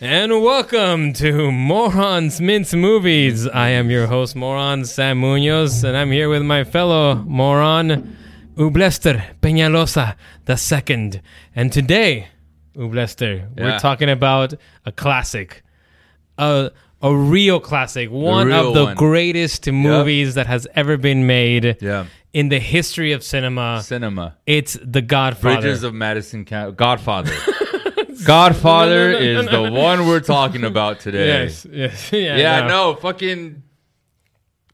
And welcome to Morons Mince Movies. I am your host, Moron Sam Munoz, and I'm here with my fellow moron, Ublester Peñalosa II. And today, Ublester, we're talking about a classic, a, a real classic, one real of the one. greatest movies that has ever been made Yeah. in the history of cinema. Cinema. It's The Godfather. Bridges of Madison County. Godfather. Godfather No, no, no, is the one we're talking about today. yes, yes, yeah, Yeah, no. fucking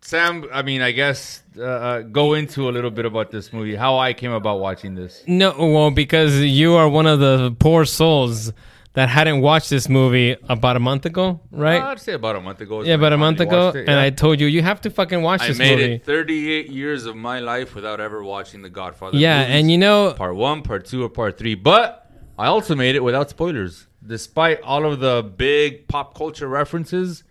Sam. I mean, I guess uh, uh, go into a little bit about this movie. How I came about watching this. No, well, because you are one of the poor souls that hadn't watched this movie about a month ago, right? I'd say about a month ago. yeah, about a month ago, it, and. I told you you have to fucking watch I this made movie. it 38 years of my life without ever watching The Godfather. yeah, movies. and you know, part one, part two, or part three. But I also made it without spoilers, despite all of the big pop culture references.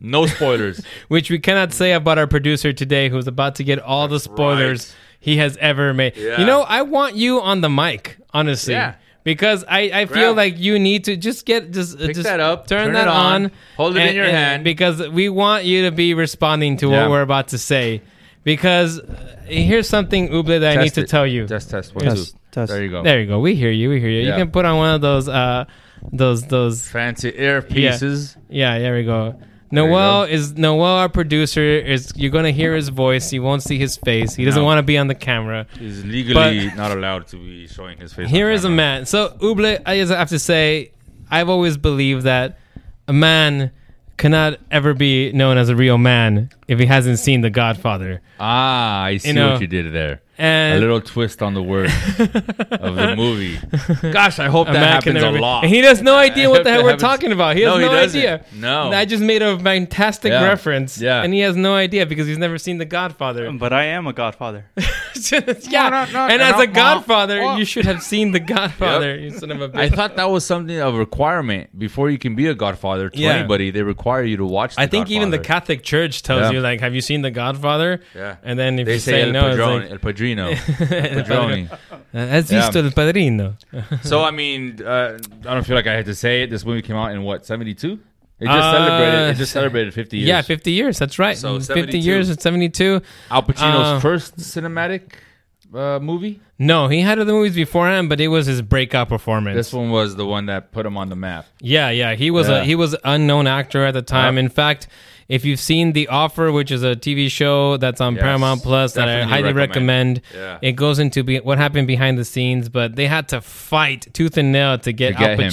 No spoilers. which we cannot say about our producer today, who's about to get all the spoilers right. he has ever made. Yeah. You know, I want you on the mic, honestly. Yeah. Because I, I feel like you need to just get just Pick just that up, turn, turn that it on, on, hold it in your hand. because we want you to be responding to Yeah. what we're about to say. Because uh, here's something Uble that I need Test to tell you. Just test one, Yes. There you go. There you go. We hear you. We hear you. You can put on one of those uh those those Fancy earpieces. yeah, yeah there we go. you Noel is Noel, our producer. Is you're gonna hear his voice. You won't see his face. He doesn't No. want to be on the camera. He's legally not allowed to be showing his face. Here on is a man. So Uble, I just have to say, I've always believed that a man cannot ever be known as a real man if he hasn't seen The Godfather. Ah, I see know, what you did there. And a little twist on the word of the movie. Gosh, I hope a that man can happens a lot. And he has no idea I what the hell we're happens- talking about. He has No, no, he idea. No. I just made a fantastic Yeah. reference. Yeah. And he has no idea because he's never seen The Godfather. Um, but I am a godfather. yeah. no, no, and no, as a no, Godfather, no. you should have seen The Godfather, you son of a bitch. I thought that was something of a requirement before you can be a godfather to Yeah. anybody. They require you to watch. The I think even the Catholic Church tells Yeah. you, like, have you seen The Godfather? Yeah. And then if they you say, say, El no, it's like, El Padrino, El Padrone. has Yeah. visto El Padrino? So I mean, uh, I don't feel like I had to say it. This movie came out in what seventy two. It just Uh, celebrated. It just celebrated fifty years. Yeah, 50 years. That's right. So 50 years and 72. Al Pacino's Uh, first cinematic uh, movie. No, he had other movies beforehand, but it was his breakout performance. This one was the one that put him on the map. Yeah, yeah, he was Yeah. a he was unknown actor at the time. Yep. In fact, if you've seen The Offer, which is a TV show that's on Yes, Paramount Plus that I highly recommend, recommend. it goes into be, what happened behind the scenes. But they had to fight tooth and nail to get, To get Al him.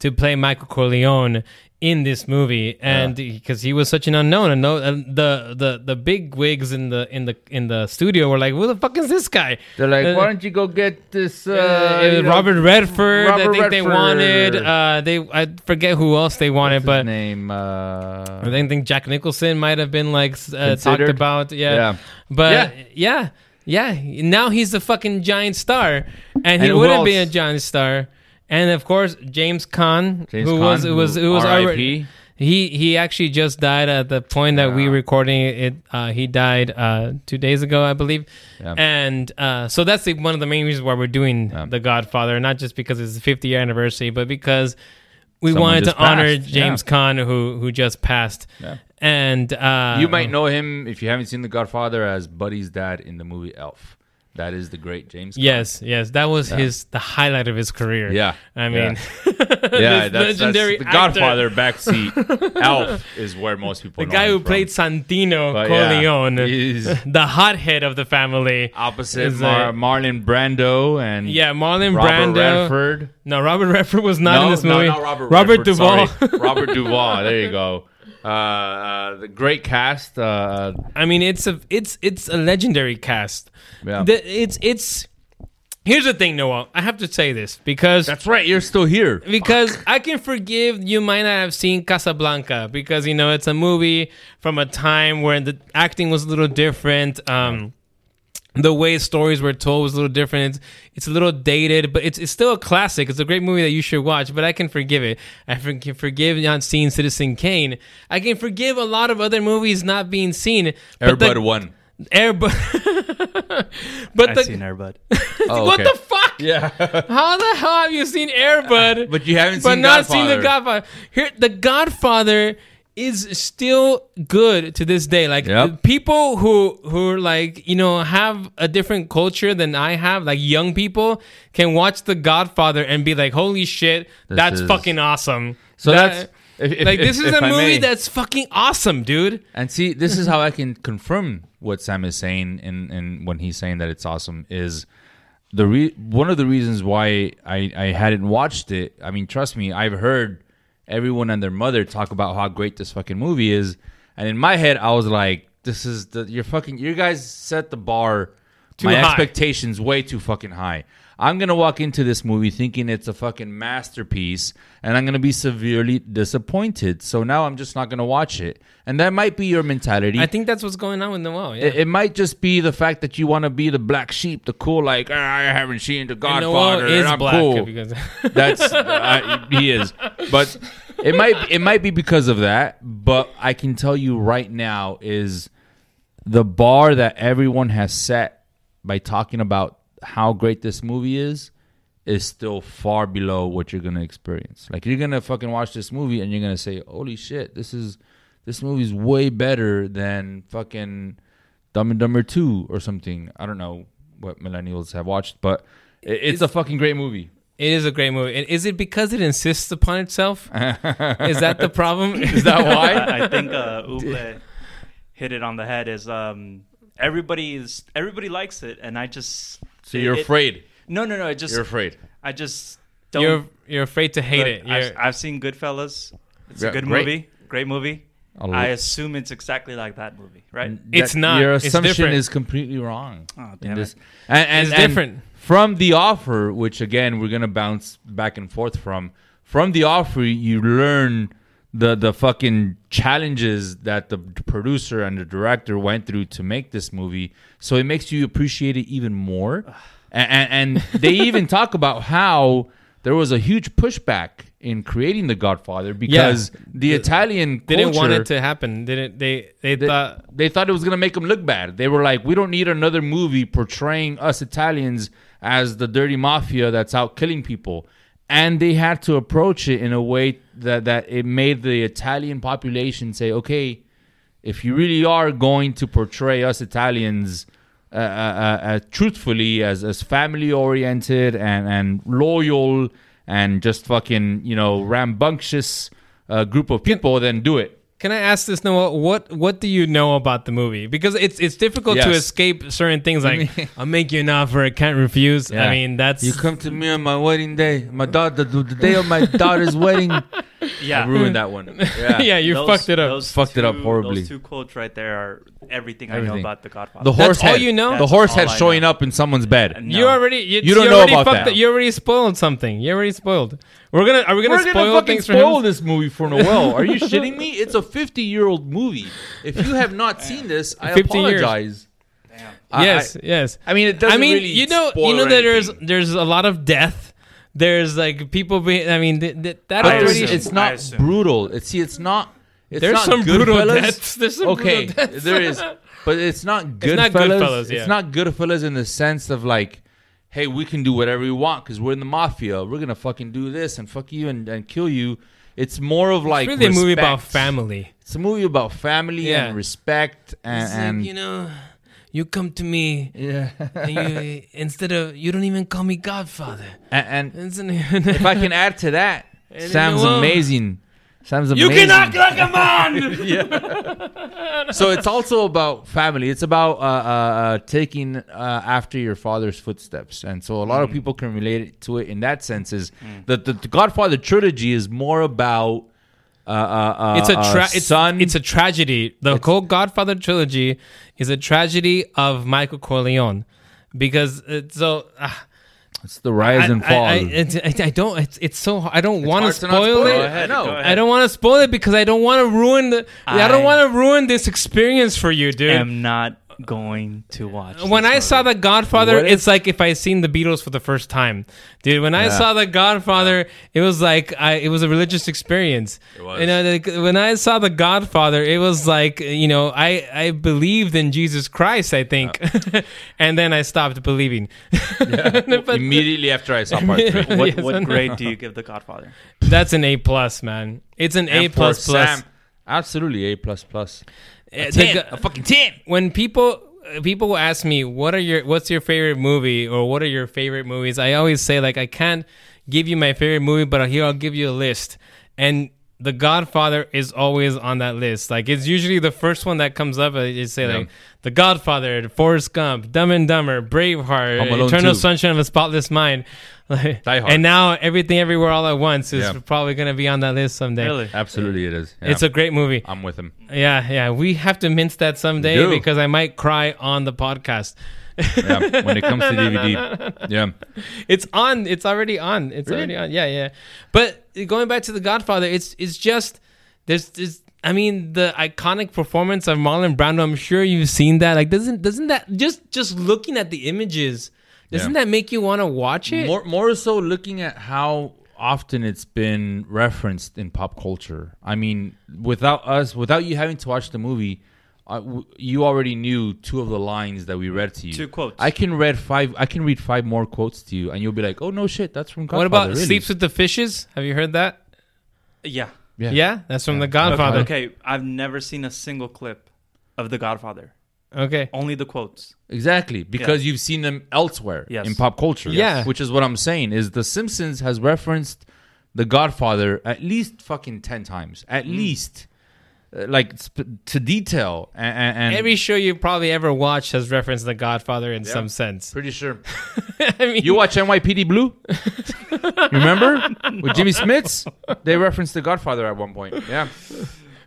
To play Michael Corleone in this movie, and because he was such an unknown, and no, and the the the big wigs in the in the in the studio were like, "Who the fuck is this guy?" They're like, Uh, why don't you go get this? Uh, uh, you know, Robert Redford, I Robert think they wanted. Uh, they I forget who else they wanted, What's but his name. Uh, I think, think Jack Nicholson might have been like uh, talked about. Yeah, Yeah. but yeah. yeah, Now he's a fucking giant star, and he And wouldn't be a giant star. And of course, James Caan, James who Caan, was who was who- who was R.I.P.. already. He he actually just died at the point that we recording it. Uh, he died uh, two days ago, I believe. Yeah. And uh, so that's the, one of the main reasons why we're doing Yeah. The Godfather, not just because it's the 50 year anniversary, but because we Someone wanted to just honor James yeah. Caan, who who just passed. Yeah. And uh, you might know him if you haven't seen The Godfather as Buddy's dad in the movie Elf. That is the great James. Yes, yes, that was his the highlight of his career. Yeah, I mean, yeah, this that's, that's legendary the actor. Godfather backseat. Elf is where most people. the guy who from. played Santino But yeah, Corleone, he's- the hothead of the family. opposite is, Mar- uh, Marlon Brando and Yeah, Marlon Robert Brando. Redford. No, Robert Redford was not no, in this movie. No, not Robert. Robert Redford, Duvall. Robert Duvall. There you go. Uh, uh, the great cast. Uh, I mean, it's a it's it's a legendary cast. Yeah. The- it's it's. Here's the thing, Noel. I have to say this because that's right. You're still here. because I can forgive you might not have seen Casablanca because you know it's a movie from a time where the acting was a little different. Um, the way stories were told was a little different. It's, it's a little dated, but it's it's still a classic. It's a great movie that you should watch. But I can forgive it. I for- can forgive not seeing Citizen Kane. I can forgive a lot of other movies not being seen. But Airbud the, one. Airbud. but I've the, seen Airbud. Oh, what okay. the fuck? Yeah. How the hell have you seen Airbud? But you haven't but seen not seen the Godfather. Godfather. Here, the Godfather is still good to this day. Like Yep. people who who are like you know have a different culture than I have, like young people can watch the Godfather and be like, "Holy shit, This that's is- fucking awesome." So That- that's if, if, like if- this is a I movie may. that's fucking awesome, dude. And see, this is how I can confirm what Sam is saying, and in when he's saying that it's awesome is the re- one of the reasons why I, I hadn't watched it. I mean, trust me, I've heard everyone and their mother talk about how great this fucking movie is, and in my head, I was like, "This is the you're fucking you guys set the bar, Too my high. expectations way too fucking high." I'm gonna walk into this movie thinking it's a fucking masterpiece, and I'm gonna be severely disappointed. So now I'm just not gonna watch it, and that might be your mentality. I think that's what's going on with Noel. Yeah. It, it might just be the fact that you want to be the black sheep, the cool, like "Ah, I haven't seen the And Godfather, and, is I'm black cool. because That's uh, he is, but it might it might be because of that. But I can tell you right now is the bar that everyone has set by talking about how great this movie is is still far below what you're gonna experience. Like you're gonna fucking watch this movie and you're gonna say, "Holy shit, this is this movie's way better than fucking Dumb and Dumber Two or something." I don't know what millennials have watched, but it, it's a fucking great movie. It is a great movie. And is it because it insists upon itself? is that the problem? Is that why? I, I think uh, Uble hit it on the head. Is um, everybody is everybody likes it, and I just So you're it- afraid. No, no, no. I just You're afraid. I just don't. you're you're afraid to hate look, it. I've, You're- I've seen Goodfellas. It's Yeah, a good great. movie. Great movie. I'll- assume it's exactly like that movie, right? It's not. Your assumption is completely wrong. Oh, damn this- it. And, and, It's and different. From the offer, which again we're gonna bounce back and forth from. From the offer, you learn the the fucking challenges that the producer and the director went through to make this movie. So it makes you appreciate it even more. and, and, and they even talk about how there was a huge pushback in creating The Godfather because the Italian They didn't want it to happen. Didn't they? They, they, thought they thought it was gonna make them look bad. They were like, we don't need another movie portraying us Italians as the dirty mafia that's out killing people. And they had to approach it in a way that that it made the Italian population say, okay, if you really are going to portray us Italians uh, uh, uh, uh, truthfully as as family oriented and and loyal and just fucking you know rambunctious uh, group of people, then do it. Can I ask this, Noah? What What do you know about the movie? Because it's it's difficult to escape certain things. Like I'll make you an offer I can't refuse. I mean, that's You come to me on my wedding day, my daughter, the, the day of my daughter's wedding. Yeah, I ruined that one. Yeah, yeah, you Those- fucked it up. those Fucked it up two- horribly. Those two quotes right there are everything, I know about the Godfather. The That's horse all head. you know? The horse head showing up in someone's bed. Uh, no. You already you, You don't you know about fucked that. it- You already spoiled something. You already spoiled. We're gonna are we gonna We're spoil gonna fucking things for spoil him? this movie for Noel. Are you shitting me? It's a 50 year old movie. If you have not seen this, I 50 years. apologize. I- yes, yes. I mean, it doesn't I mean, really you know, spoil you know that there's anything. there's a lot of death. There's like people being. I mean, th- th- that But I already. it's, assume. it's I not assume. brutal. It's see, it's not. It's There's not some brutal Goodfellas. deaths. There's some okay, brutal deaths. there is, but it's not Goodfellas. not Goodfellas, yeah. It's not Goodfellas in the sense of like, hey, we can do whatever we want because we're in the mafia. We're gonna fucking do this and fuck you and, and kill you. It's more of like really a movie about family. It's a movie about family Yeah. and respect and, It's like, and you know, you come to me, Yeah. and you instead of you don't even call me Godfather. and, and if I can add to that, Sam's you won't. amazing. You amazing. can act like a man. yeah. so it's also about family. It's about uh, uh, uh, taking uh, after your father's footsteps, and so a lot Mm. of people can relate to it in that sense. Is that the, the Godfather trilogy is more about uh, uh, uh, it's a tra- uh, it's, son. it's a tragedy. The whole Godfather trilogy is a tragedy of Michael Corleone because it's so. It's the rise and fall. I, it's, I, I don't. It's, it's so. I don't want to hard to not spoil spoil it. it. Ahead, I know. go ahead. I don't want to spoil it because I don't want to ruin the. I, don't want to ruin this experience for you, dude. I am not going to watch. when this I saw. The Godfather, if- it's like if I seen the Beatles for the first time, dude. When I Yeah. saw The Godfather, it was like I, it was a religious experience. It was. You know, like, when I saw The Godfather, it was like you know, I I believed in Jesus Christ, I think, and then I stopped believing. But Immediately after I saw part three. what, Yes, what grade do you give The Godfather? that's an A plus, man. It's an A And for plus plus. Sam, absolutely A plus plus. Uh, Ten, Go- a fucking ten. when people people ask me what are your what's your favorite movie or what are your favorite movies i always say like i can't give you my favorite movie but here i'll give you a list and the godfather is always on that list like it's usually the first one that comes up you say Yeah. like the godfather forrest gump dumb and dumber braveheart eternal 2. sunshine of a spotless mind Like, Die Hard. and now everything everywhere all at once is Yeah. probably going to be on that list someday Really? Absolutely, it is. Yeah. it's a great movie I'm with him. yeah, yeah. We have to mince that someday do. because I might cry on the podcast. Yeah, when it comes to DVD. Yeah. It's on. It's already on. It's Really? already on. Yeah, yeah. But going back to the Godfather, it's it's just there's there's I mean the iconic performance of Marlon Brando. I'm sure you've seen that. Like doesn't doesn't that just just looking at the images doesn't Yeah. that make you want to watch it? More, more so looking at how often it's been referenced in pop culture. I mean, without us, without you having to watch the movie, uh, w- you already knew two of the lines that we read to you. Two quotes. I can read five. I can read five more quotes to you, and you'll be like, "Oh no, shit, that's from Godfather." what about really? Sleeps with the Fishes? Have you heard that? Yeah. Yeah. Yeah, that's from the Godfather. Okay, okay, I've never seen a single clip of The Godfather. Okay. Only the quotes. Exactly, because you've seen them elsewhere Yes. in pop culture. Yeah. which is what I'm saying. Is The Simpsons has referenced The Godfather at least fucking ten times, at Mm. least, Uh, like sp- to detail. And, and, and Every show you probably ever watched has referenced the Godfather in some sense. pretty sure I mean, you watch NYPD Blue. Remember with Jimmy Smits? They referenced The Godfather at one point. Yeah,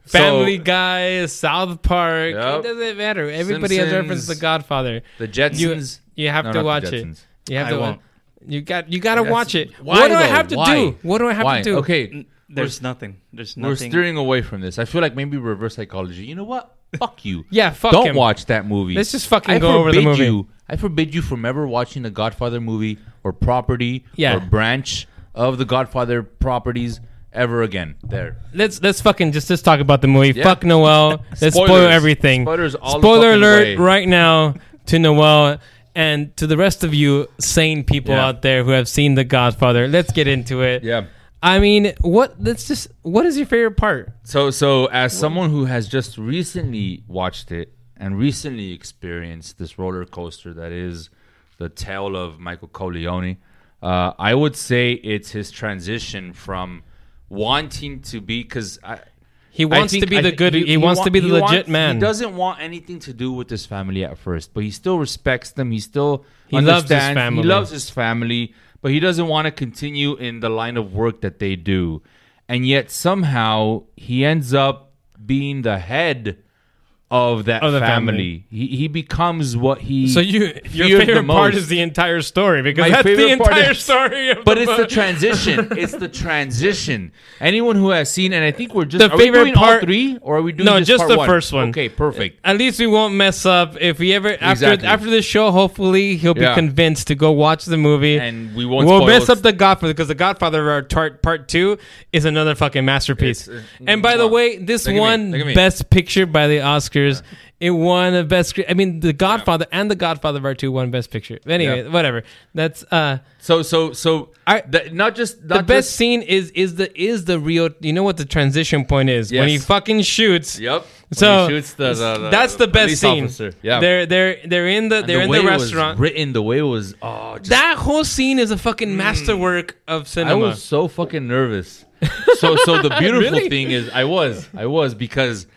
Family So, Guy, South Park. Yep. It doesn't matter. Everybody has referenced the Godfather. The Jetsons. you have No, to watch it. You have I to. won't. You got you got to watch it. Why, what do I have to Why? do? What do I have Why? to do? Okay, There's nothing. There's nothing. we're steering away from this. I feel like maybe reverse psychology. You know what? Fuck you. Yeah, fuck Don't him. watch that movie. Let's just fucking I go over the forbid movie. You, I forbid you from ever watching the Godfather movie or property Yeah. or branch of the Godfather properties ever again. There. Let's let's fucking just just talk about the movie. Yeah. Fuck Noel. Let's spoil everything. Spoilers all the Spoiler fucking alert way. right now to Noel and to the rest of you sane people Yeah. out there who have seen The Godfather. Let's get into it. Yeah. I mean, what? Let's just. What is your favorite part? So, so as someone who has just recently watched it and recently experienced this roller coaster that is the tale of Michael Corleone, uh, I would say it's his transition from wanting to be because He wants to be the good. He, wants wa- to be the legit wants- man. He doesn't want anything to do with his family at first, but he still respects them. He still He loves his family. He loves his family, but he doesn't want to continue in the line of work that they do. And yet somehow he ends up being the head of that Of the family. He he becomes what he So you, your feared the favorite part most. is the entire story because My that's the favorite part entire is- story. Of But the it's the book. transition. It's the transition. Anyone who has seen, and I think we're just The are we favorite doing part- all three, or are we doing No, just, part the one? first one. Okay, perfect. At least we won't mess up if we ever after Exactly. after this show. Hopefully, he'll be Yeah. convinced to go watch the movie, And we won't We'll spoil mess it. up the Godfather because the Godfather our part part two is another fucking masterpiece. It's, uh, and by the way, this Look at me, won look at me. Best Picture by the Oscars. It won a best. I mean, The Godfather and The Godfather Part Two won Best Picture. Anyway, Yeah. whatever. That's uh, So so so I- the, not just the not best just- scene is is the is the real. You know what the transition point is when he Yes. fucking shoots. Yep. So When he shoots the, the, the- that's the best police scene. officer. Yeah. they're they're they're in the And they're in way the it was restaurant. written the way it was. Oh, just, that whole scene is a fucking masterwork of cinema. I cinema. was so fucking nervous. So so the beautiful Really? thing is I was I was because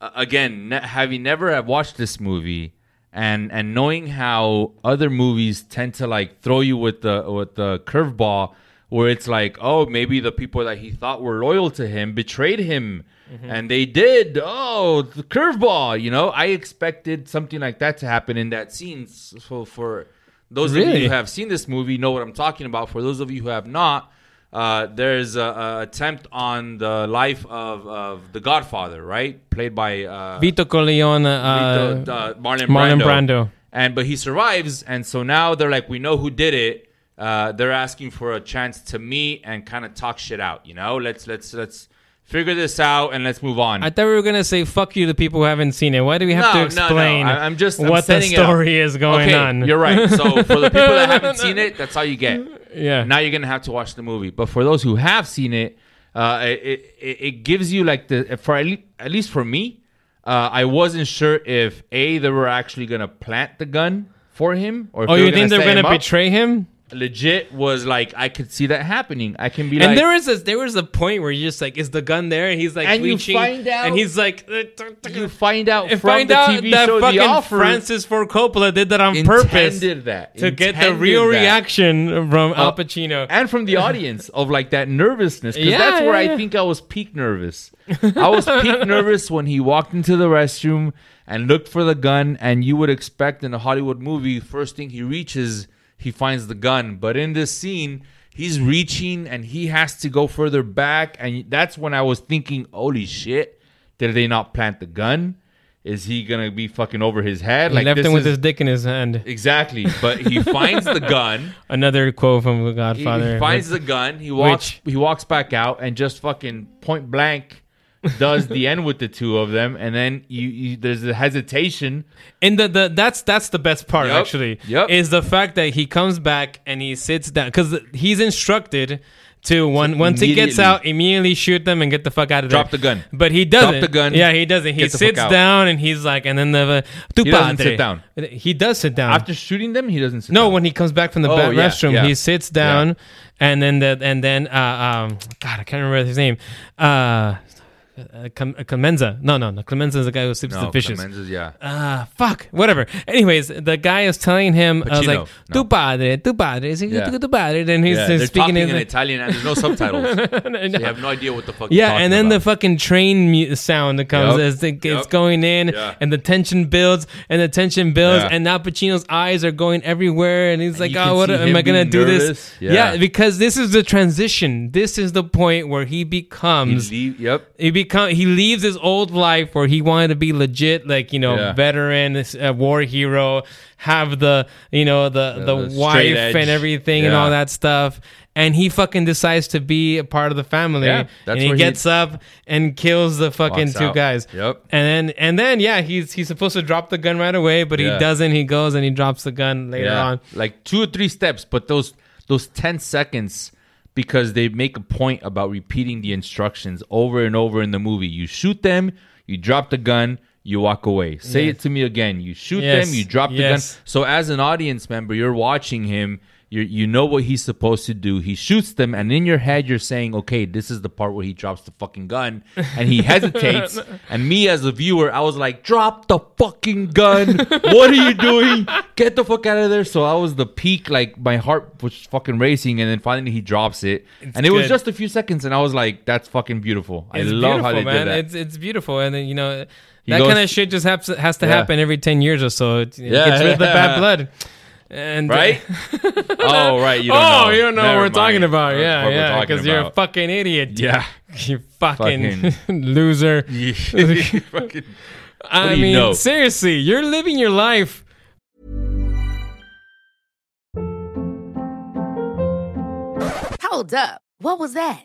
again having never have watched this movie and and knowing how other movies tend to like throw you with the with the curveball where it's like oh maybe the people that he thought were loyal to him betrayed him. Mm-hmm. And they did. Oh the curveball you know? I expected something like that to happen in that scene. So for those of you who have seen this movie know what I'm talking about. For those of you who have not uh, there's a, a attempt on the life of, of the Godfather, right? Played by uh, Vito Corleone, uh, Vito- uh, Marlon, Marlon Brando. Brando. And but he survives, and so now they're like, we know who did it. Uh, they're asking for a chance to meet and kind of talk shit out. You know, let's let's let's figure this out and let's move on. I thought we were gonna say "fuck you" to people who haven't seen it. Why do we have No, to no, no. explain? I- I'm just- I'm what the setting it up. story is going okay, on. You're right. So for the people that haven't seen it, that's all you get. Yeah. Now you're gonna have to watch the movie. But for those who have seen it, uh, it, it it gives you like the for at least, at least for me, uh, I wasn't sure if a they were actually gonna plant the gun for him, or if oh, you think they're gonna him betray him? Legit was like I could see that happening. I can be And like, there was a there was a point where you're just like, is the gun there? And he's like And you find out- and he's like, you find out and from find the out TV that show fucking Francis Ford Coppola did that on purpose intended that to get the real that. reaction from Al Uh, Pacino. and from the audience of like that nervousness because Yeah, that's where yeah, I yeah. think I was peak nervous. I was peak nervous when he walked into the restroom and looked for the gun, and you would expect in a Hollywood movie, first thing he reaches, he finds the gun. But in this scene, he's reaching and he has to go further back, and that's when I was thinking, "Holy shit! Did they not plant the gun? Is he gonna be fucking over his head?" he left this him with is- his dick in his hand. exactly. But he finds the gun. Another quote from The He, Godfather. he finds the gun. He walks. Which- he walks back out and just fucking point blank does the end with the two of them, and then you, you there's a hesitation. And the, the that's that's the best part Yep. actually. Yep. Is the fact that he comes back and he sits down because he's instructed to when once he gets out, immediately shoot them and get the fuck out of there. Drop the gun. But he doesn't. Drop the gun, Yeah, he doesn't. He get the fuck sits down and he's like, and then the tu He doesn't padre. sit down. He does sit down. After shooting them, he doesn't. Sit no, down. when he comes back from the Oh, yeah, restroom, yeah. he sits down, and then the and then uh, um, God, I can't remember his name. Uh, uh, Clem- uh, Clemenza. No, no, no. Clemenza is the guy who sleeps no, with the fishes. Clemenza's, yeah. Ah, fuck. Whatever. Anyways, the guy is telling him, I was Pacino, like, tu padre, tu padre. Is he Yeah. tu padre? And he's yeah, uh, they're speaking talking in, Italian and there's no subtitles. so you have no idea what the fuck. yeah, and then the fucking train mu- sound that comes Yup, as the, it's going in, yeah. and the tension builds, and the tension builds, Yeah. and now Pacino's eyes are going everywhere, and he's like, you "Oh, can what see am him I gonna being do this?" nervous. Yeah. because this is the transition. This is the point where he He becomes leave- yep. He become he leaves his old life where he wanted to be legit like you know Yeah. veteran uh, war hero have the you know the the, the wife edge. and everything and all that stuff and he fucking decides to be a part of the family Yeah, that's and he gets up and kills the fucking Walks two out. guys Yep. and then and then yeah he's he's supposed to drop the gun right away but he doesn't he goes and he drops the gun later yeah. on like two or three steps, but those those ten seconds because they make a point about repeating the instructions over and over in the movie. You shoot them, you drop the gun, you walk away. Say Yeah. it to me again. You shoot Yes. them, you drop the Yes. gun. So as an audience member, you're watching him. You you know what he's supposed to do. He shoots them, and in your head, you're saying, "Okay, this is the part where he drops the fucking gun," and he hesitates. and me as a viewer, I was like, "Drop the fucking gun! what are you doing? Get the fuck out of there!" So I was the peak, like my heart was fucking racing, and then finally he drops it, and it was just a few seconds, and I was like, "That's fucking beautiful." I It's love how they man. did that. It's it's beautiful, and then you know He that goes- kind of shit just has, has to Yeah. happen every ten years or so. It, it Yeah, gets rid of the yeah. bad blood, and uh, right? oh, right. You don't oh, know. you don't know what we're talking about. That's Yeah, what yeah, because you're a fucking idiot. Yeah. you fucking, Fucking- loser. Fucking- I mean, know? seriously, you're living your life. Hold up. What was that?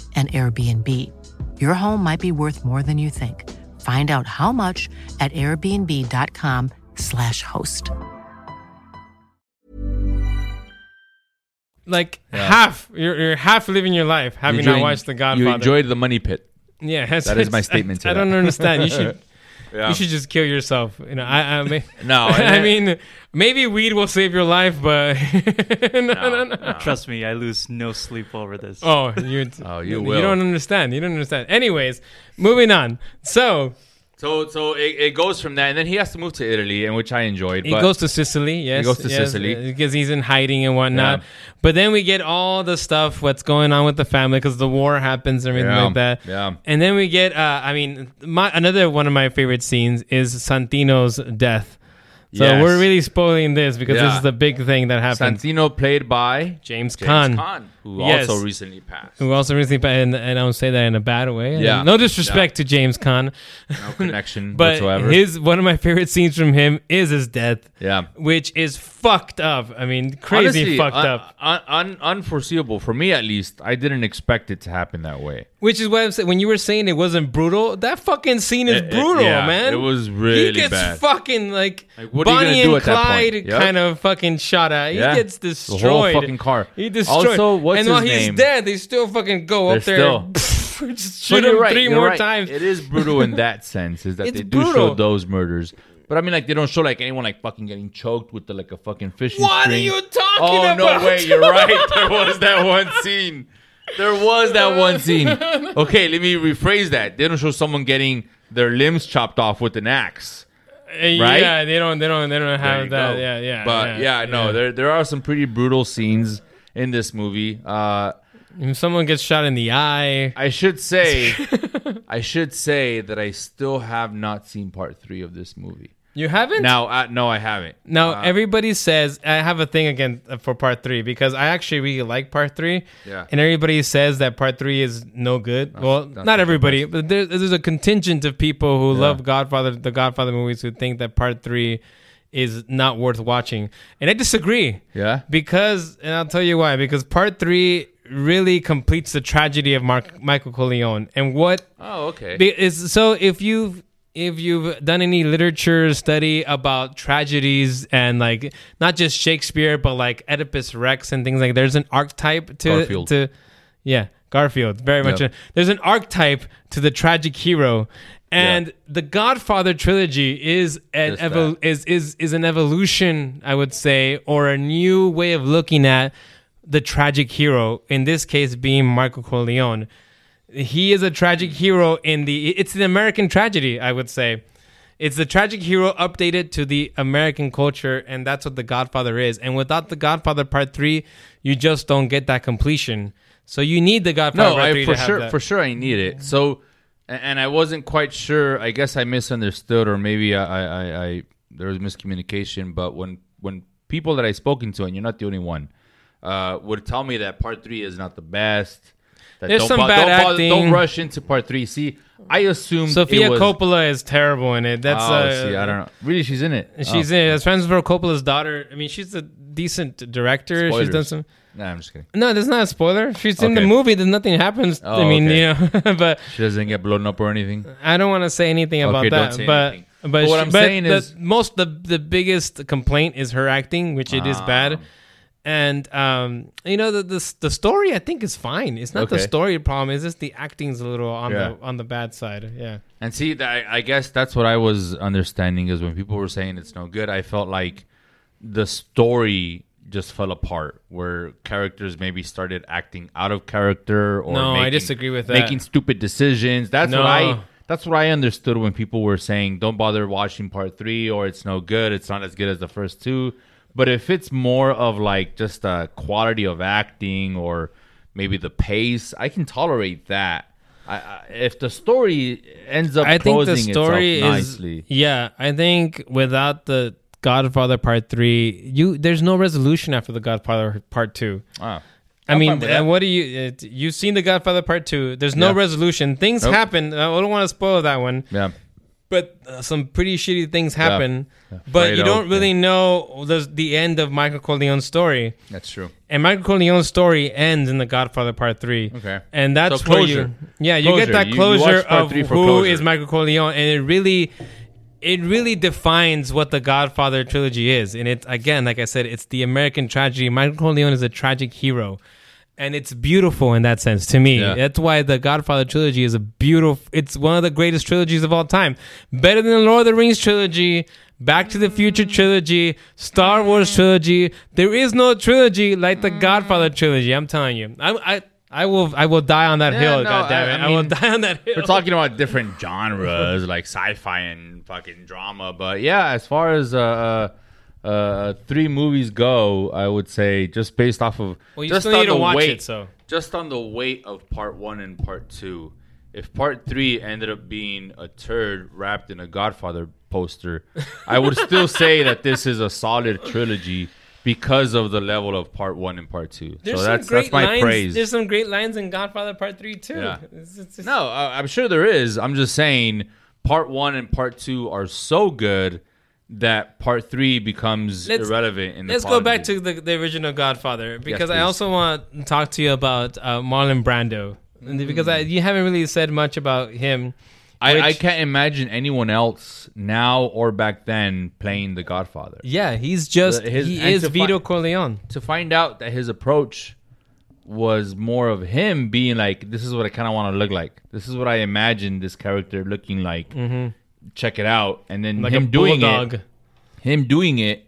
an Airbnb. Your home might be worth more than you think. Find out how much at airbnb.com/slash host. Like half, you're, you're half living your life having not watched The Godfather. You enjoyed the money pit. Yeah, that's, my it's- statement to I, I that. don't understand. You should. Yeah. You should just kill yourself. You know, I, I mean, No, I eh. mean, maybe weed will save your life, but no, no, no. Trust me, I lose no sleep over this. Oh, you. Oh, you You will. don't understand. You don't understand. Anyways, moving on. So So so it, it goes from that, and then he has to move to Italy, and which I enjoyed. he goes to Sicily. Yes, He goes to yes, Sicily. uh, because he's in hiding and whatnot. Yeah. But then we get all the stuff what's going on with the family because the war happens and everything Yeah, like that. yeah. And then we get. Uh, I mean, my another one of my favorite scenes is Santino's death. So Yes. we're really spoiling this because this is the big thing that happens. Santino played by James James Caan. Who Yes. also recently passed. Who also recently, and, and I don't say that in a bad way. Yeah. No disrespect to James Caan. No connection But whatsoever. his one of my favorite scenes from him is his death. Yeah. Which is fucked up. I mean, crazy Honestly, fucked un- up. un- un- unforeseeable for me at least. I didn't expect it to happen that way. Which is why I'm saying when you were saying it wasn't brutal, that fucking scene is It- it- brutal, yeah, man. it was really He gets bad. fucking like, you Bonnie do and Clyde point? Yep. kind of fucking shot at. He Yeah. gets The destroyed. whole fucking car. He destroyed. Also, what's and while his he's dead, they still fucking go up They're there, still- just shoot him right, 3 more times. It is brutal in that sense, is that It's they do brutal. show those murders. But I mean, like they don't show like anyone like fucking getting choked with the like a fucking fishing What are string. you talking oh, about? no way, you're right. There was that one scene. There was that one scene. Okay, let me rephrase that. They don't show someone getting their limbs chopped off with an axe. Uh, right? Yeah, they don't. They don't. They don't There have you that. go. Yeah, yeah. But yeah, no, there there are some pretty brutal scenes in this movie. Uh If someone gets shot in the eye, I should say I should say that I still have not seen part 3 of this movie. you haven't. Now, uh, no, I haven't. Now Uh, everybody says I have a thing again for part three because I actually really like part three. Yeah. And everybody says that part three is no good. well, that's not everybody, but there's there's a contingent of people who Yeah. love Godfather, the Godfather movies, who think that part three is not worth watching, and I disagree. Yeah? Because, and I'll tell you why. Because part three really completes the tragedy of Mark, Michael Corleone and what Oh, okay. is so if you've if you've done any literature study about tragedies and like not just Shakespeare but like Oedipus Rex and things like there's an archetype to Garfield. to yeah Garfield very much Yep. a- there's an archetype to the tragic hero and the Godfather trilogy is an that. is is is an evolution I would say or a new way of looking at the tragic hero in this case being Michael Corleone. He is a tragic hero in the it's an american tragedy i would say. It's the tragic hero updated to the american culture and that's what the godfather is. And without the godfather part 3 you just don't get that completion. So you need the godfather no, I for sure for sure I need it. So, and I wasn't quite sure. I guess I misunderstood, or maybe I, I, I, I there was miscommunication. But when when people that I spoken to, and you're not the only one, uh, would tell me that part three is not the best. That There's don't some bo- bad don't, bother- don't rush into part three. See, I assume Sofia was, Coppola is terrible in it. That's oh, uh, see, I don't know. Really, she's in it. She's oh. in it. As Francis Ford Coppola's daughter. I mean, she's a decent director. She's done Spoilers. Some. Nah, I'm just kidding. No, that's not a spoiler. She's in the Okay. movie. Then nothing happens. Oh, I mean, okay. you know, but She doesn't get blown up or anything. I don't want to say anything about Okay, don't that. say but, anything. but But what she- I'm saying the, is- most the the biggest complaint is her acting, which it is Ah. bad. And um, you know the, the the story I think is fine. It's not the Okay. story problem. It's just the acting's a little on Yeah. the on the bad side. Yeah. And see, that, I guess that's what I was understanding is when people were saying it's no good, I felt like the story just fell apart, where characters maybe started acting out of character or No, I making, disagree with that. making stupid decisions. That's No. what I. That's what I understood when people were saying, "Don't bother watching part three, or it's no good. It's not as good as the first two. But if it's more of like just a quality of acting or maybe the pace, I can tolerate that. I, I, if the story ends up I think the story itself is nicely, yeah. I think without the Godfather Part Three, you there's no resolution after the Godfather Part Two. Wow. I I'm mean, uh, what do you? Uh, you've seen the Godfather Part Two. There's no Yeah. resolution. Things Nope. happen. I don't want to spoil that one. yeah, but uh, some pretty shitty things happen. Yeah. But you don't really yeah. know the the end of Michael Corleone's story. that's true. And Michael Corleone's story ends in The Godfather Part Three. Okay. and that's So where you, yeah, you Closure. get that You- you closure of who for is. Michael Corleone, and it really, it really defines what the Godfather trilogy is. And it again, like I said, it's the American tragedy. Michael Corleone is a tragic hero. And it's beautiful in that sense to me. Yeah. That's why the Godfather trilogy is a beautiful. It's one of the greatest trilogies of all time. Better than the Lord of the Rings trilogy, Back to the Future trilogy, Star Wars trilogy. There is no trilogy like the Godfather trilogy. I'm telling you. I I, I will I will die on that Yeah, hill. no, God damn it! I- I, I will die on that hill. We're talking about different genres like sci-fi and fucking drama, but yeah, as far as uh, uh, uh, three movies go, I would say just based off of Well, you just on to the watch weight, it, so. just on the weight of part one and part two. If part three ended up being a turd wrapped in a Godfather poster, I would still say that this is a solid trilogy because of the level of part one and part two. There's so some that's great that's my lines. praise. There's some great lines in Godfather Part Three too. Yeah. It's- it's- it's- No, I- I'm sure there is. I'm just saying part one and part two are so good that part three becomes Let's- irrelevant. In the Let's go back to the, the original Godfather because I also want to talk to you about uh, Marlon Brando And because I, you haven't really said much about him. I, I can't imagine anyone else now or back then playing the Godfather. Yeah, he's just The- his- he and is to Vito fi- Corleone. To find out that his approach was more of him being like, "This is what I kind of want to look like. This is what I imagine this character looking like. Check it out." And then Mm-hmm. Like him a doing bulldog. it, him doing it,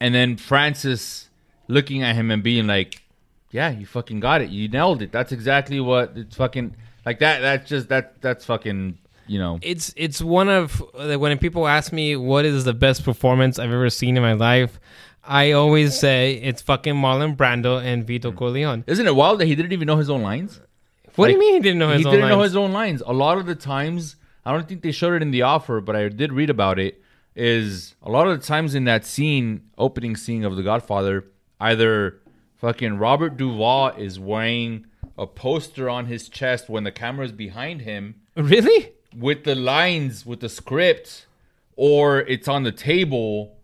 and then Francis looking at him and being like, "Yeah, you fucking got it. You nailed it. That's exactly what it's fucking like that. That's just that. That's fucking you know." It's it's one of like, when people ask me what is the best performance I've ever seen in my life, I always say it's fucking Marlon Brando and Vito hmm. Corleone. Isn't it wild that he didn't even know his own lines? What do you mean he didn't know his he own didn't know lines? his own lines. A lot of the times, I don't think they showed it in the offer, but I did read about it. Is a lot of the times in that scene, opening scene of The Godfather, either fucking Robert Duvall is wearing a poster on his chest when the camera's behind him Really? With the lines with the script, or it's on the table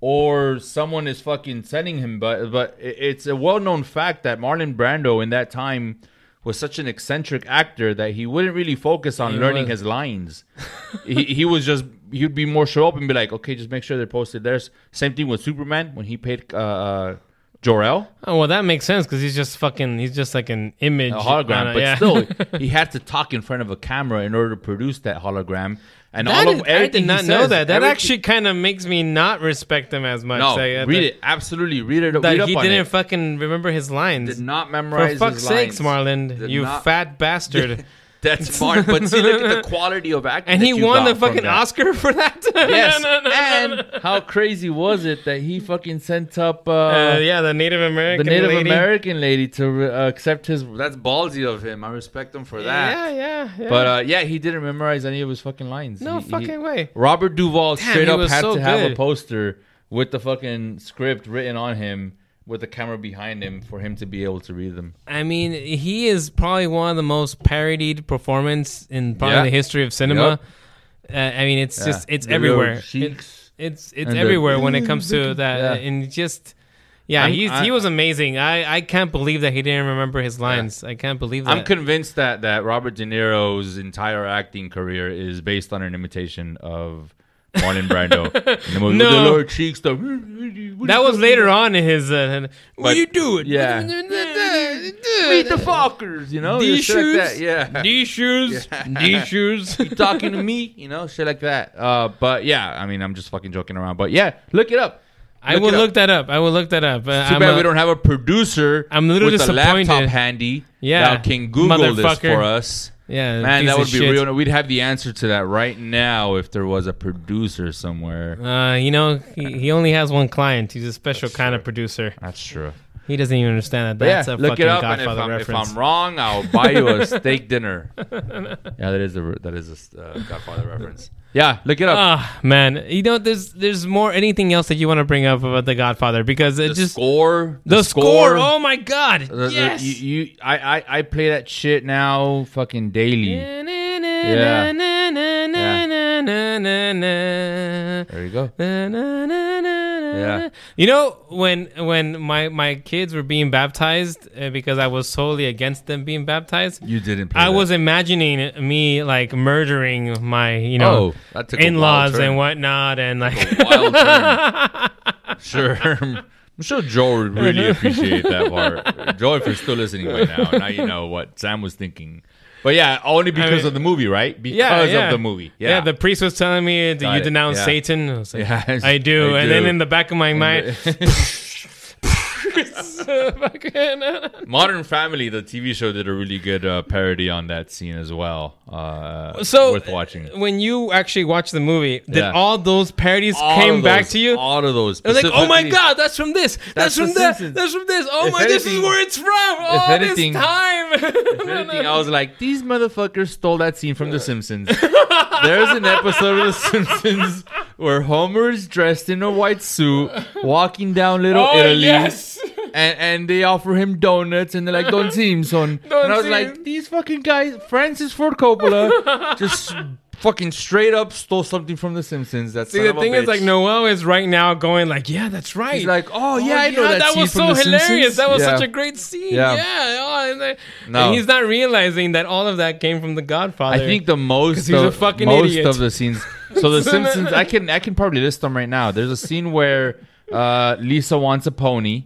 or someone is fucking sending him. But but it's a well known fact that Marlon Brando in that time was such an eccentric actor that he wouldn't really focus on He learning was. his lines. he he was just he'd be more show up and be like, okay, just make sure they're posted. There's same thing with Superman when he paid uh, uh, Jor-El. Oh well, that makes sense because he's just fucking. He's just like an image, a hologram, a- but yeah. still, he had to talk in front of a camera in order to produce that hologram. And That all is- of I everything did he not know that. That everything- actually kind of makes me not respect him as much. no, Like, uh, read that- it absolutely. Read it. That read he didn't fucking remember his lines. Did not memorize. For fuck's sakes, lines. Marlon, Did you not- fat bastard! That's smart, but see, look at the quality of acting. and he won the fucking. Oscar for that. Yes, No, no, no, no, no. and how crazy was it that he fucking sent up uh, Uh, yeah, the Native American, the Native lady. American lady to uh, accept his. That's ballsy of him. I respect him for that. Yeah, yeah, yeah. But uh, yeah, he didn't memorize any of his fucking lines. no He- he- fucking way. Robert Duvall Damn, straight up had so to have a poster with the fucking script written on him with the camera behind him for him to be able to read them. I mean, he is probably one of the most parodied performance in probably Yeah. the history of cinema. Uh, I mean, it's Yeah. just it's The everywhere. It- it's it's the- everywhere when it comes to that, Yeah. and just yeah, I'm- he's, I- he was amazing. I I can't believe that he didn't remember his lines. I can't believe that. I'm convinced that that Robert De Niro's entire acting career is based on an imitation of Marlon Brando. in the movie with the No. lower cheeks. The, that was later on in his. Uh, what But- you doing? Yeah. Meet the fuckers, you know? These shit like shoes, that, yeah. these shoes, these shoes. you talking to me, you know, shit like that. Uh, but yeah, I mean, I'm just fucking joking around. But yeah, look it up. I will look that up. I will look that up. Uh, Too I'm bad a- we don't have a producer. I'm a little with a laptop disappointed. handy. Yeah, that can Google this for us. Yeah, man, that would be shit. real. We'd have the answer to that right now if there was a producer somewhere. Uh, you know, he, he only has one client. He's a special kind of producer. That's true. He doesn't even understand that. But That's yeah, a look fucking it up, and if Godfather I'm, if. I'm wrong, I'll buy you a steak dinner. Yeah, that is a that is a uh, Godfather reference. Yeah, look it up. Ah, man, you know, there's there's more. Anything else that you want to bring up about the Godfather? Because it the just score, the, score. Oh my god! The- the- yes. you, you, I, I, I play that shit now, fucking daily. yeah. There you go. Yeah. You know when when my my kids were being baptized uh, because I was totally against them being baptized. You didn't. I that. was imagining me like murdering my you know Oh, in-laws and whatnot and like wild. Sure. I'm sure Joe would really appreciate that part. Joe, if you're still listening right now, now you know what Sam was thinking. But yeah, only because mean- of the movie, right? Because yeah, yeah. of the movie. Yeah. Yeah. the priest was telling me, "Do you denounce Yeah. Satan?" I, was like, Yes, I do. I and then in the back of my mind, Modern Family, the TV show, did a really good uh, parody on that scene as well. Uh, so worth watching. when you actually watched the movie, did Yeah. all those parodies All came of back to you? All of those. It was like, oh my god, that's from this. That's, That's from that. That's from this. Oh If my, this is where it's from. Oh, anything- this time. If anything, I was like, these motherfuckers stole that scene from The Simpsons. There's an episode of The Simpsons where Homer is dressed in a white suit, walking down Little Oh, Italy. yes. And, and they offer him donuts and they're like, Don't see him, son. Don't and I was like. These fucking guys, Francis Ford Coppola, just fucking straight up stole something from The Simpsons. That's See, the thing is, like, Noel is right now going like, yeah, that's right. He's like, oh, yeah, I know that that was so hilarious. Simpsons." That was Yeah. such a great scene. Yeah. Yeah. Oh, and, then- No. and he's not realizing that all of that came from The Godfather. I think the most he's a fucking most idiot. of the scenes. So the Simpsons, I can I can probably list them right now. There's a scene where uh, Lisa wants a pony,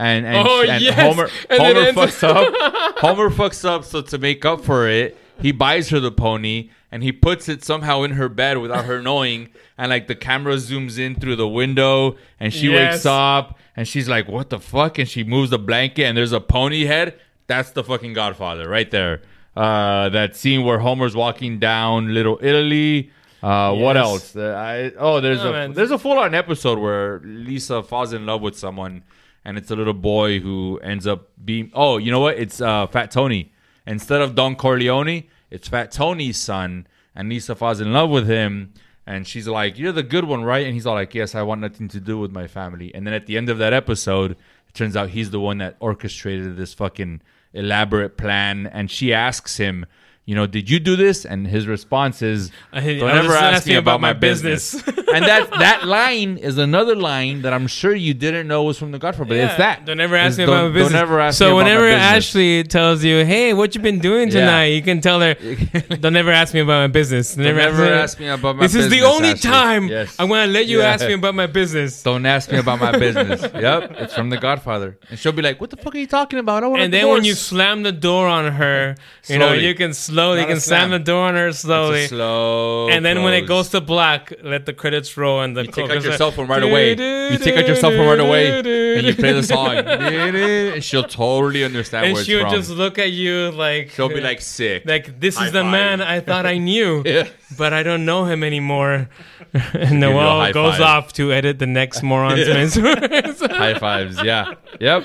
and and, Oh, and yes. Homer And then Homer fucks up. Homer fucks up. So to make up for it, he buys her the pony and he puts it somehow in her bed without her knowing. And like the camera zooms in through the window, and she Yes. wakes up and she's like, "What the fuck?" And she moves the blanket, and there's a pony head. That's the fucking Godfather right there. Uh, that scene where Homer's walking down Little Italy. Uh, What else? Uh, I, oh, there's Oh, a man. there's a full on episode where Lisa falls in love with someone, and it's a little boy who ends up being. Oh, you know what? It's uh, Fat Tony. Instead of Don Corleone, it's Fat Tony's son, and Lisa falls in love with him. And she's like, "You're the good one, right?" And he's all like, "Yes, I want nothing to do with my family." And then at the end of that episode, it turns out he's the one that orchestrated this fucking elaborate plan. And she asks him, you know, did you do this? And his response is, don't ever ask me about my business. and that that line is another line that I'm sure you didn't know was from The Godfather, but it's that. Don't ever ask It's me don't- about my business. Don't ever ask so me about whenever business. Ashley tells you, "Hey, what you been doing Yeah. tonight?" You can tell her, "Don't ever ask me about my business. Don't ever ask me about my business. This is the only Ashley." time Yes. I'm gonna let you Yeah. ask me about my business." Don't ask me about my business. yep, it's from The Godfather. And she'll be like, "What the fuck are you talking about?" I want And then when you slam the door on her, you know you can slowly, you can slam the door on her slowly. slow, and then when it goes to black, let the credits roll and the You take out your cell phone right away. You take out your cell phone right away, and you play the song. and she'll totally understand and she'll from. just look at you like She'll be like sick. like this is the man I thought I knew, Yeah. but I don't know him anymore. and Noel goes five. off to edit the next morons. High fives, yeah, yep.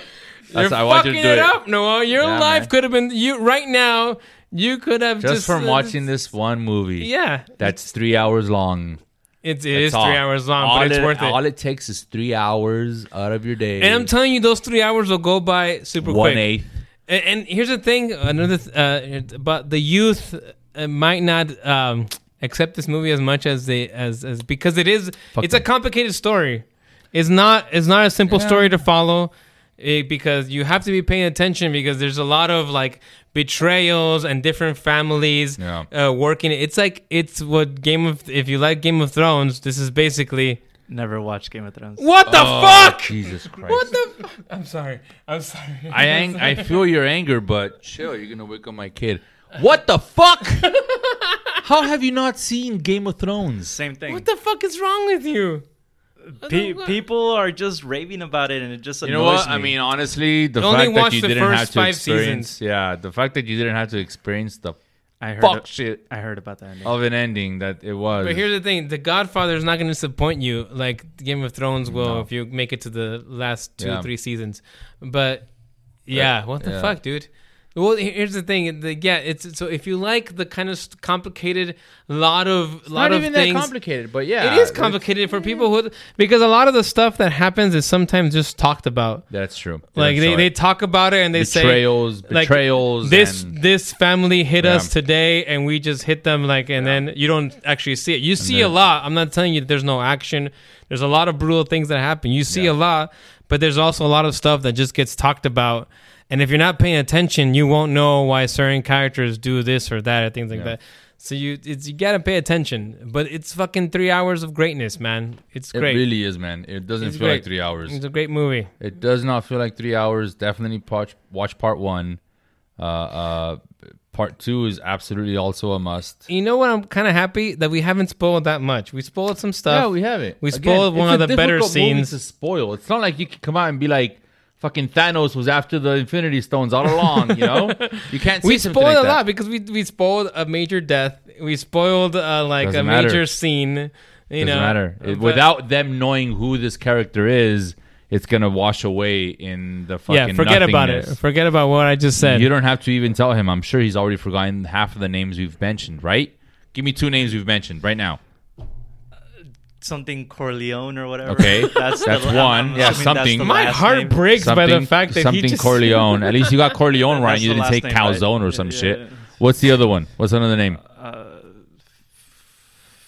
That's You're I want you fucking to do it it. up, Noel. Your Yeah, life could have been you right now. You could have Just, just, from uh, watching this one movie. Yeah, That's three hours long. it's it all. three hours long, all but it's it, worth it. All it takes is three hours out of your day. And I'm telling you, those three hours will go by super one quick. eighth. And, and here's the thing, another, th- uh, but the youth uh, might not um, accept this movie as much as they as as because it is. Fuck it's a complicated story. It's not. It's not a simple story to follow. eh, because you have to be paying attention because there's a lot of like betrayals and different families Yeah. uh, working. It's like it's what Game of. If you like Game of Thrones, this is basically Never watched Game of Thrones. what the Oh, fuck. Jesus Christ. What the? F- I'm sorry. I'm sorry. I ang- I feel your anger, but chill. You're gonna wake up my kid. What the fuck? How have you not seen Game of Thrones? Same thing. What the fuck is wrong with you? Pe- people are just raving about it, and it just You know what? me. I mean, honestly, the I only fact that watched you the didn't first have to five experience, seasons. yeah, the fact that you didn't have to experience the I heard fuck it- shit I heard about that. ending. of an ending that it was. But here's the thing: The Godfather is not going to disappoint you like Game of Thrones will if you make it to the last two Yeah. three seasons. But yeah, what the yeah. fuck, dude? Well, here's the thing: the, yeah, it's so if you like the kind of complicated, lot of It's lot not of even things. that complicated, but yeah, it is complicated for people who because a lot of the stuff that happens is sometimes just talked about. That's true. Like don't they, show they talk about it and they betrayals, say like, betrayals. this and- this family hit us today and we just hit them like and then you don't actually see it. You see a lot. I'm not telling you that there's no action. There's a lot of brutal things that happen. You see a lot, but there's also a lot of stuff that just gets talked about. And if you're not paying attention, you won't know why certain characters do this or that or things like that. So you it's you gotta pay attention. But it's fucking three hours of greatness, man. It's great. It really is, man. It doesn't It's feel like three hours. It's a great movie. It does not feel like three hours. Definitely watch, watch part one. Uh, uh, part two is absolutely also a must. You know what? I'm kind of happy that we haven't spoiled that much. We spoiled some stuff. Yeah, we have it. We spoiled one it's of the better scenes. to spoil. It's not like you can come out and be like, "Fucking Thanos was after the Infinity Stones all along." You know, you can't. We spoiled like a lot because we we spoiled a major death. We spoiled uh, like Doesn't a matter. major scene. You Doesn't know, matter. It- without them knowing who this character is, it's gonna wash away in the fucking. yeah, forget about it. Forget about what I just said. You don't have to even tell him. I'm sure he's already forgotten half of the names we've mentioned. Right? Give me two names we've mentioned right now. Something Corleone or whatever. Okay, that's that's the, one. I'm Yeah, something. My heart name. breaks by the fact that something he just Corleone. At least you got Corleone right. You didn't say last name, right? calzone or some yeah, shit. yeah. What's the other one? What's another name?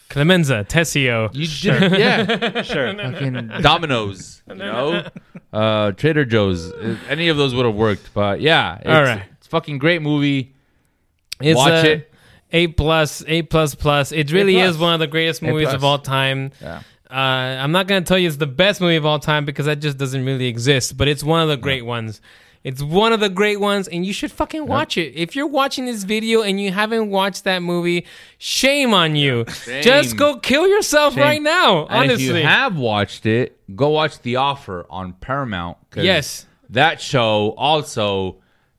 Clemenza, Tessio. You did, yeah. Sure. Fucking Domino's, you know, uh, Trader Joe's. Uh, Any of those would have worked, but yeah, it's, All right. it's a fucking great movie. It's Watch a it. Eight plus, eight plus plus. It really plus. is one of the greatest movies of all time. Yeah. Uh, I'm not gonna tell you it's the best movie of all time because that just doesn't really exist. But it's one of the great ones. It's one of the great ones, and you should fucking watch it. If you're watching this video and you haven't watched that movie, shame on you. Just go kill yourself Shame. right now. And if you honestly, have watched it, go watch The Offer on Paramount. Yes. that show also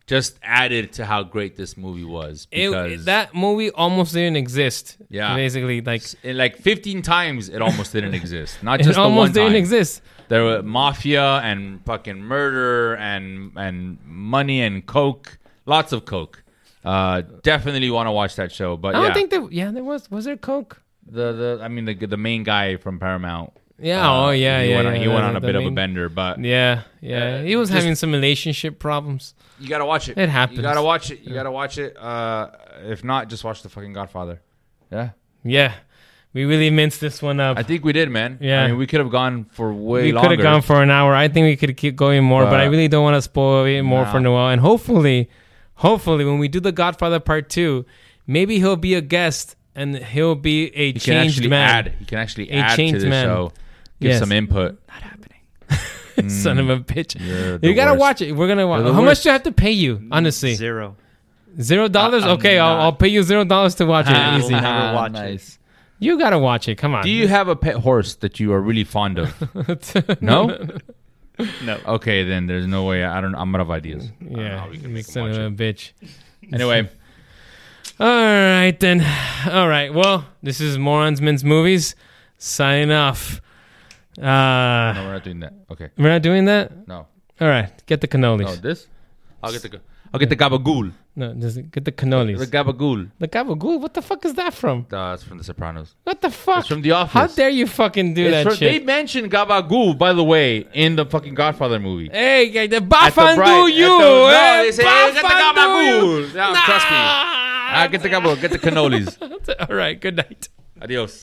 just added to how great this movie was It- that movie almost didn't exist. Yeah. basically, like like 15 times it almost didn't exist. Not it just the one almost didn't time. exist. There were mafia and fucking murder and and money and coke, lots of coke. Uh, definitely want to watch that show. But I don't yeah, think there. Yeah, there was. Was there coke? the the I mean the the main guy from Paramount Yeah, oh, yeah, he yeah, Went on, yeah, he went on a that bit of a bender, but Yeah, yeah. Uh, he was just- having some relationship problems. you gotta watch it. It happens. You gotta watch it. You gotta watch it. Uh, if not, just watch the fucking Godfather. Yeah, Yeah, we really minced this one up. I think we did, man. Yeah. I mean, we could have gone for way we longer. could have gone for an hour. I think we could keep going more, but, I really don't want to spoil it more Nah. for Noel. And hopefully, hopefully, when we do the Godfather Part Two, maybe he'll be a guest and he'll be a He can changed actually man. add. He can actually A add to the man. show. Give Yes. some input. Not happening. Son of a mm. bitch! You're You gotta worst. watch it. We're gonna watch. You're the How much do I have to pay you? Honestly, Zero. zero dollars. I'm Okay, I'll, I'll pay you zero dollars to watch I it. will Easy. never ah, watch it. nice. You gotta watch it. Come on. Do you have a pet horse that you are really fond of? no. No. Okay, then there's no way. I don't. I'm out of ideas. I don't know Yeah, how we can make son of a bitch. Anyway, All right then. All right. Well, this is Morons Men's Movies. Signing off. Uh, no, we're not doing that. Okay, we're not doing that. no, All right. Get the cannolis. no. This. I'll get the. I'll get the gabagool. No, just get the cannolis. The gabagool. The, gabagool. What the fuck is that from? Uh, it's from The Sopranos. What the fuck? It's from The Office. How dare you fucking do It's that from- They shit? mentioned gabagool, by the way, in the fucking Godfather movie. Hey, the bafandu you. the- no, eh? they say, "Hey, get the gabagool." you. Yeah, trust me. Nah. Ah, get the gabagool. Get the cannolis. All right. Good night. Adios.